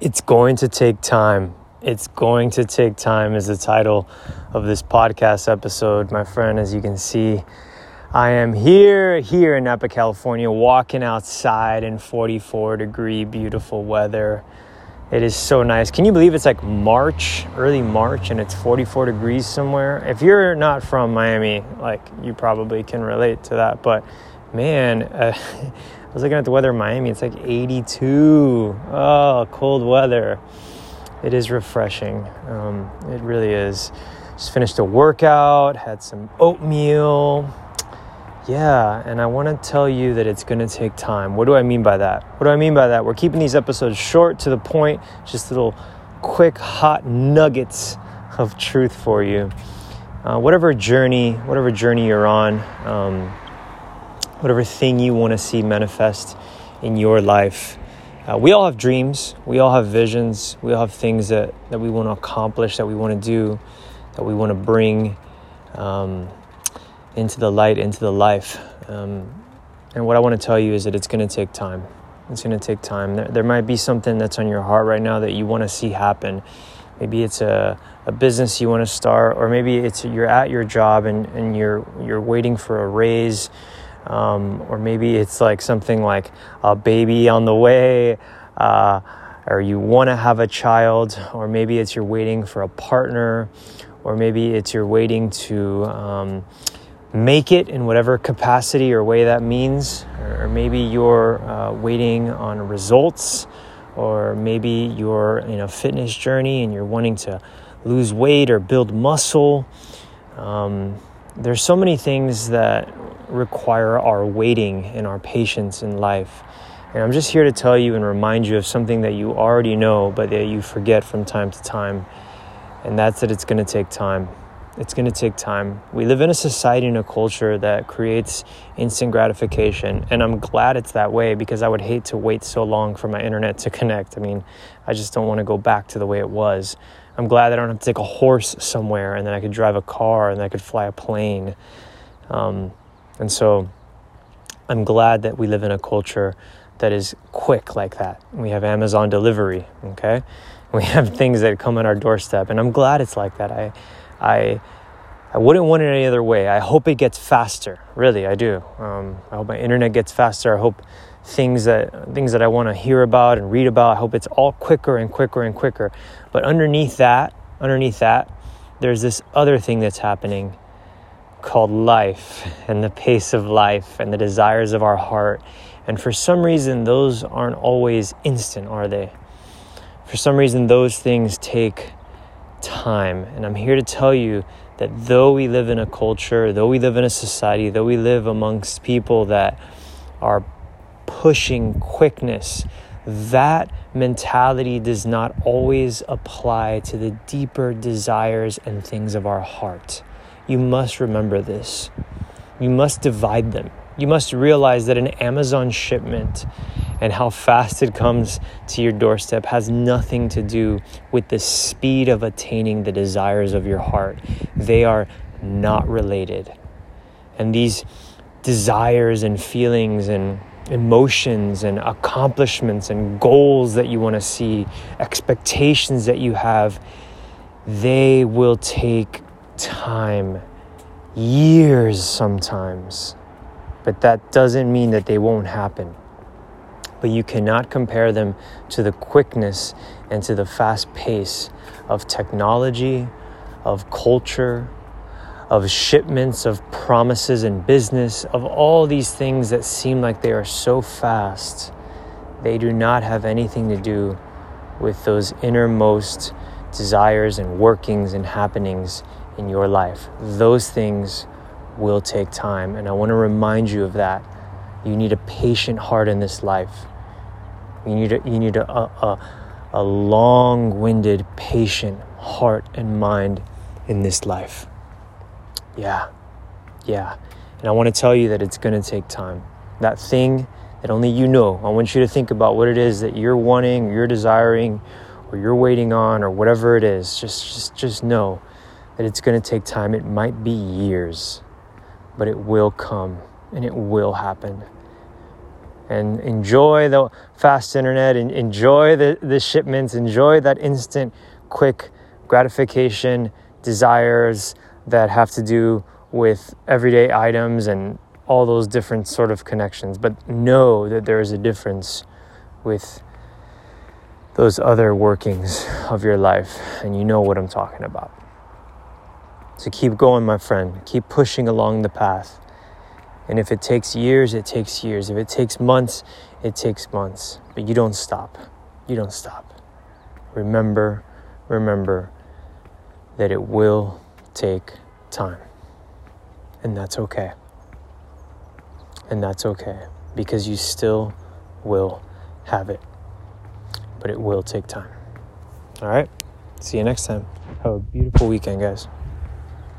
It's going to take time. It's going to take time, is the title of this podcast episode. My friend, as you can see, I am here, here in Napa, California, walking outside in 44 degree, beautiful weather. It is so nice. Can you believe it's like March, early March, and it's 44 degrees somewhere? If you're not from Miami, like you probably can relate to that. But man, uh, was looking at the weather in Miami. It's like 82. Oh, cold weather. It is refreshing. Um, it really is. Just finished a workout, had some oatmeal. Yeah, and I want to tell you that it's going to take time. What do I mean by that? What do I mean by that? We're keeping these episodes short to the point, just little quick, hot nuggets of truth for you. Uh, whatever journey, whatever journey you're on, um, whatever thing you want to see manifest in your life. Uh, we all have dreams, we all have visions, we all have things that, that we want to accomplish, that we want to do, that we want to bring um, into the light, into the life. Um, and what I want to tell you is that it's going to take time. It's going to take time. There, there might be something that's on your heart right now that you want to see happen. Maybe it's a, a business you want to start, or maybe it's you're at your job and, and you're you're waiting for a raise um, or maybe it's like something like a baby on the way, uh, or you want to have a child, or maybe it's you're waiting for a partner, or maybe it's you're waiting to um, make it in whatever capacity or way that means, or maybe you're uh, waiting on results, or maybe you're in a fitness journey and you're wanting to lose weight or build muscle. Um, there's so many things that require our waiting and our patience in life. And I'm just here to tell you and remind you of something that you already know, but that you forget from time to time. And that's that it's going to take time. It's going to take time. We live in a society and a culture that creates instant gratification. And I'm glad it's that way because I would hate to wait so long for my internet to connect. I mean, I just don't want to go back to the way it was. I'm glad that I don't have to take a horse somewhere and then I could drive a car and then I could fly a plane. Um, and so I'm glad that we live in a culture that is quick like that. We have Amazon delivery, okay? We have things that come on our doorstep, and I'm glad it's like that. I, I, I wouldn't want it any other way. I hope it gets faster. Really, I do. Um, I hope my internet gets faster. I hope things that things that I want to hear about and read about. I hope it's all quicker and quicker and quicker. But underneath that, underneath that, there's this other thing that's happening called life and the pace of life and the desires of our heart. And for some reason, those aren't always instant, are they? For some reason, those things take time. And I'm here to tell you that though we live in a culture, though we live in a society, though we live amongst people that are pushing quickness, that mentality does not always apply to the deeper desires and things of our heart. You must remember this. You must divide them. You must realize that an Amazon shipment and how fast it comes to your doorstep has nothing to do with the speed of attaining the desires of your heart. They are not related. And these desires and feelings and emotions and accomplishments and goals that you want to see, expectations that you have, they will take time, years sometimes. But that doesn't mean that they won't happen. But you cannot compare them to the quickness and to the fast pace of technology, of culture, of shipments, of promises and business, of all these things that seem like they are so fast. They do not have anything to do with those innermost desires and workings and happenings in your life. Those things will take time. And I want to remind you of that. You need a patient heart in this life. You need a, you need a, a, a long winded, patient heart and mind in this life. Yeah, yeah. And I want to tell you that it's going to take time. That thing that only you know, I want you to think about what it is that you're wanting, you're desiring, or you're waiting on, or whatever it is. Just, just, just know that it's going to take time. It might be years, but it will come and it will happen. and enjoy the fast internet and enjoy the, the shipments, enjoy that instant, quick gratification desires that have to do with everyday items and all those different sort of connections. But know that there is a difference with those other workings of your life, and you know what I'm talking about. So keep going, my friend. Keep pushing along the path. And if it takes years, it takes years. If it takes months, it takes months. But you don't stop. You don't stop. Remember, remember that it will take time. And that's okay. And that's okay because you still will have it. But it will take time. All right? See you next time. Have a beautiful weekend, guys.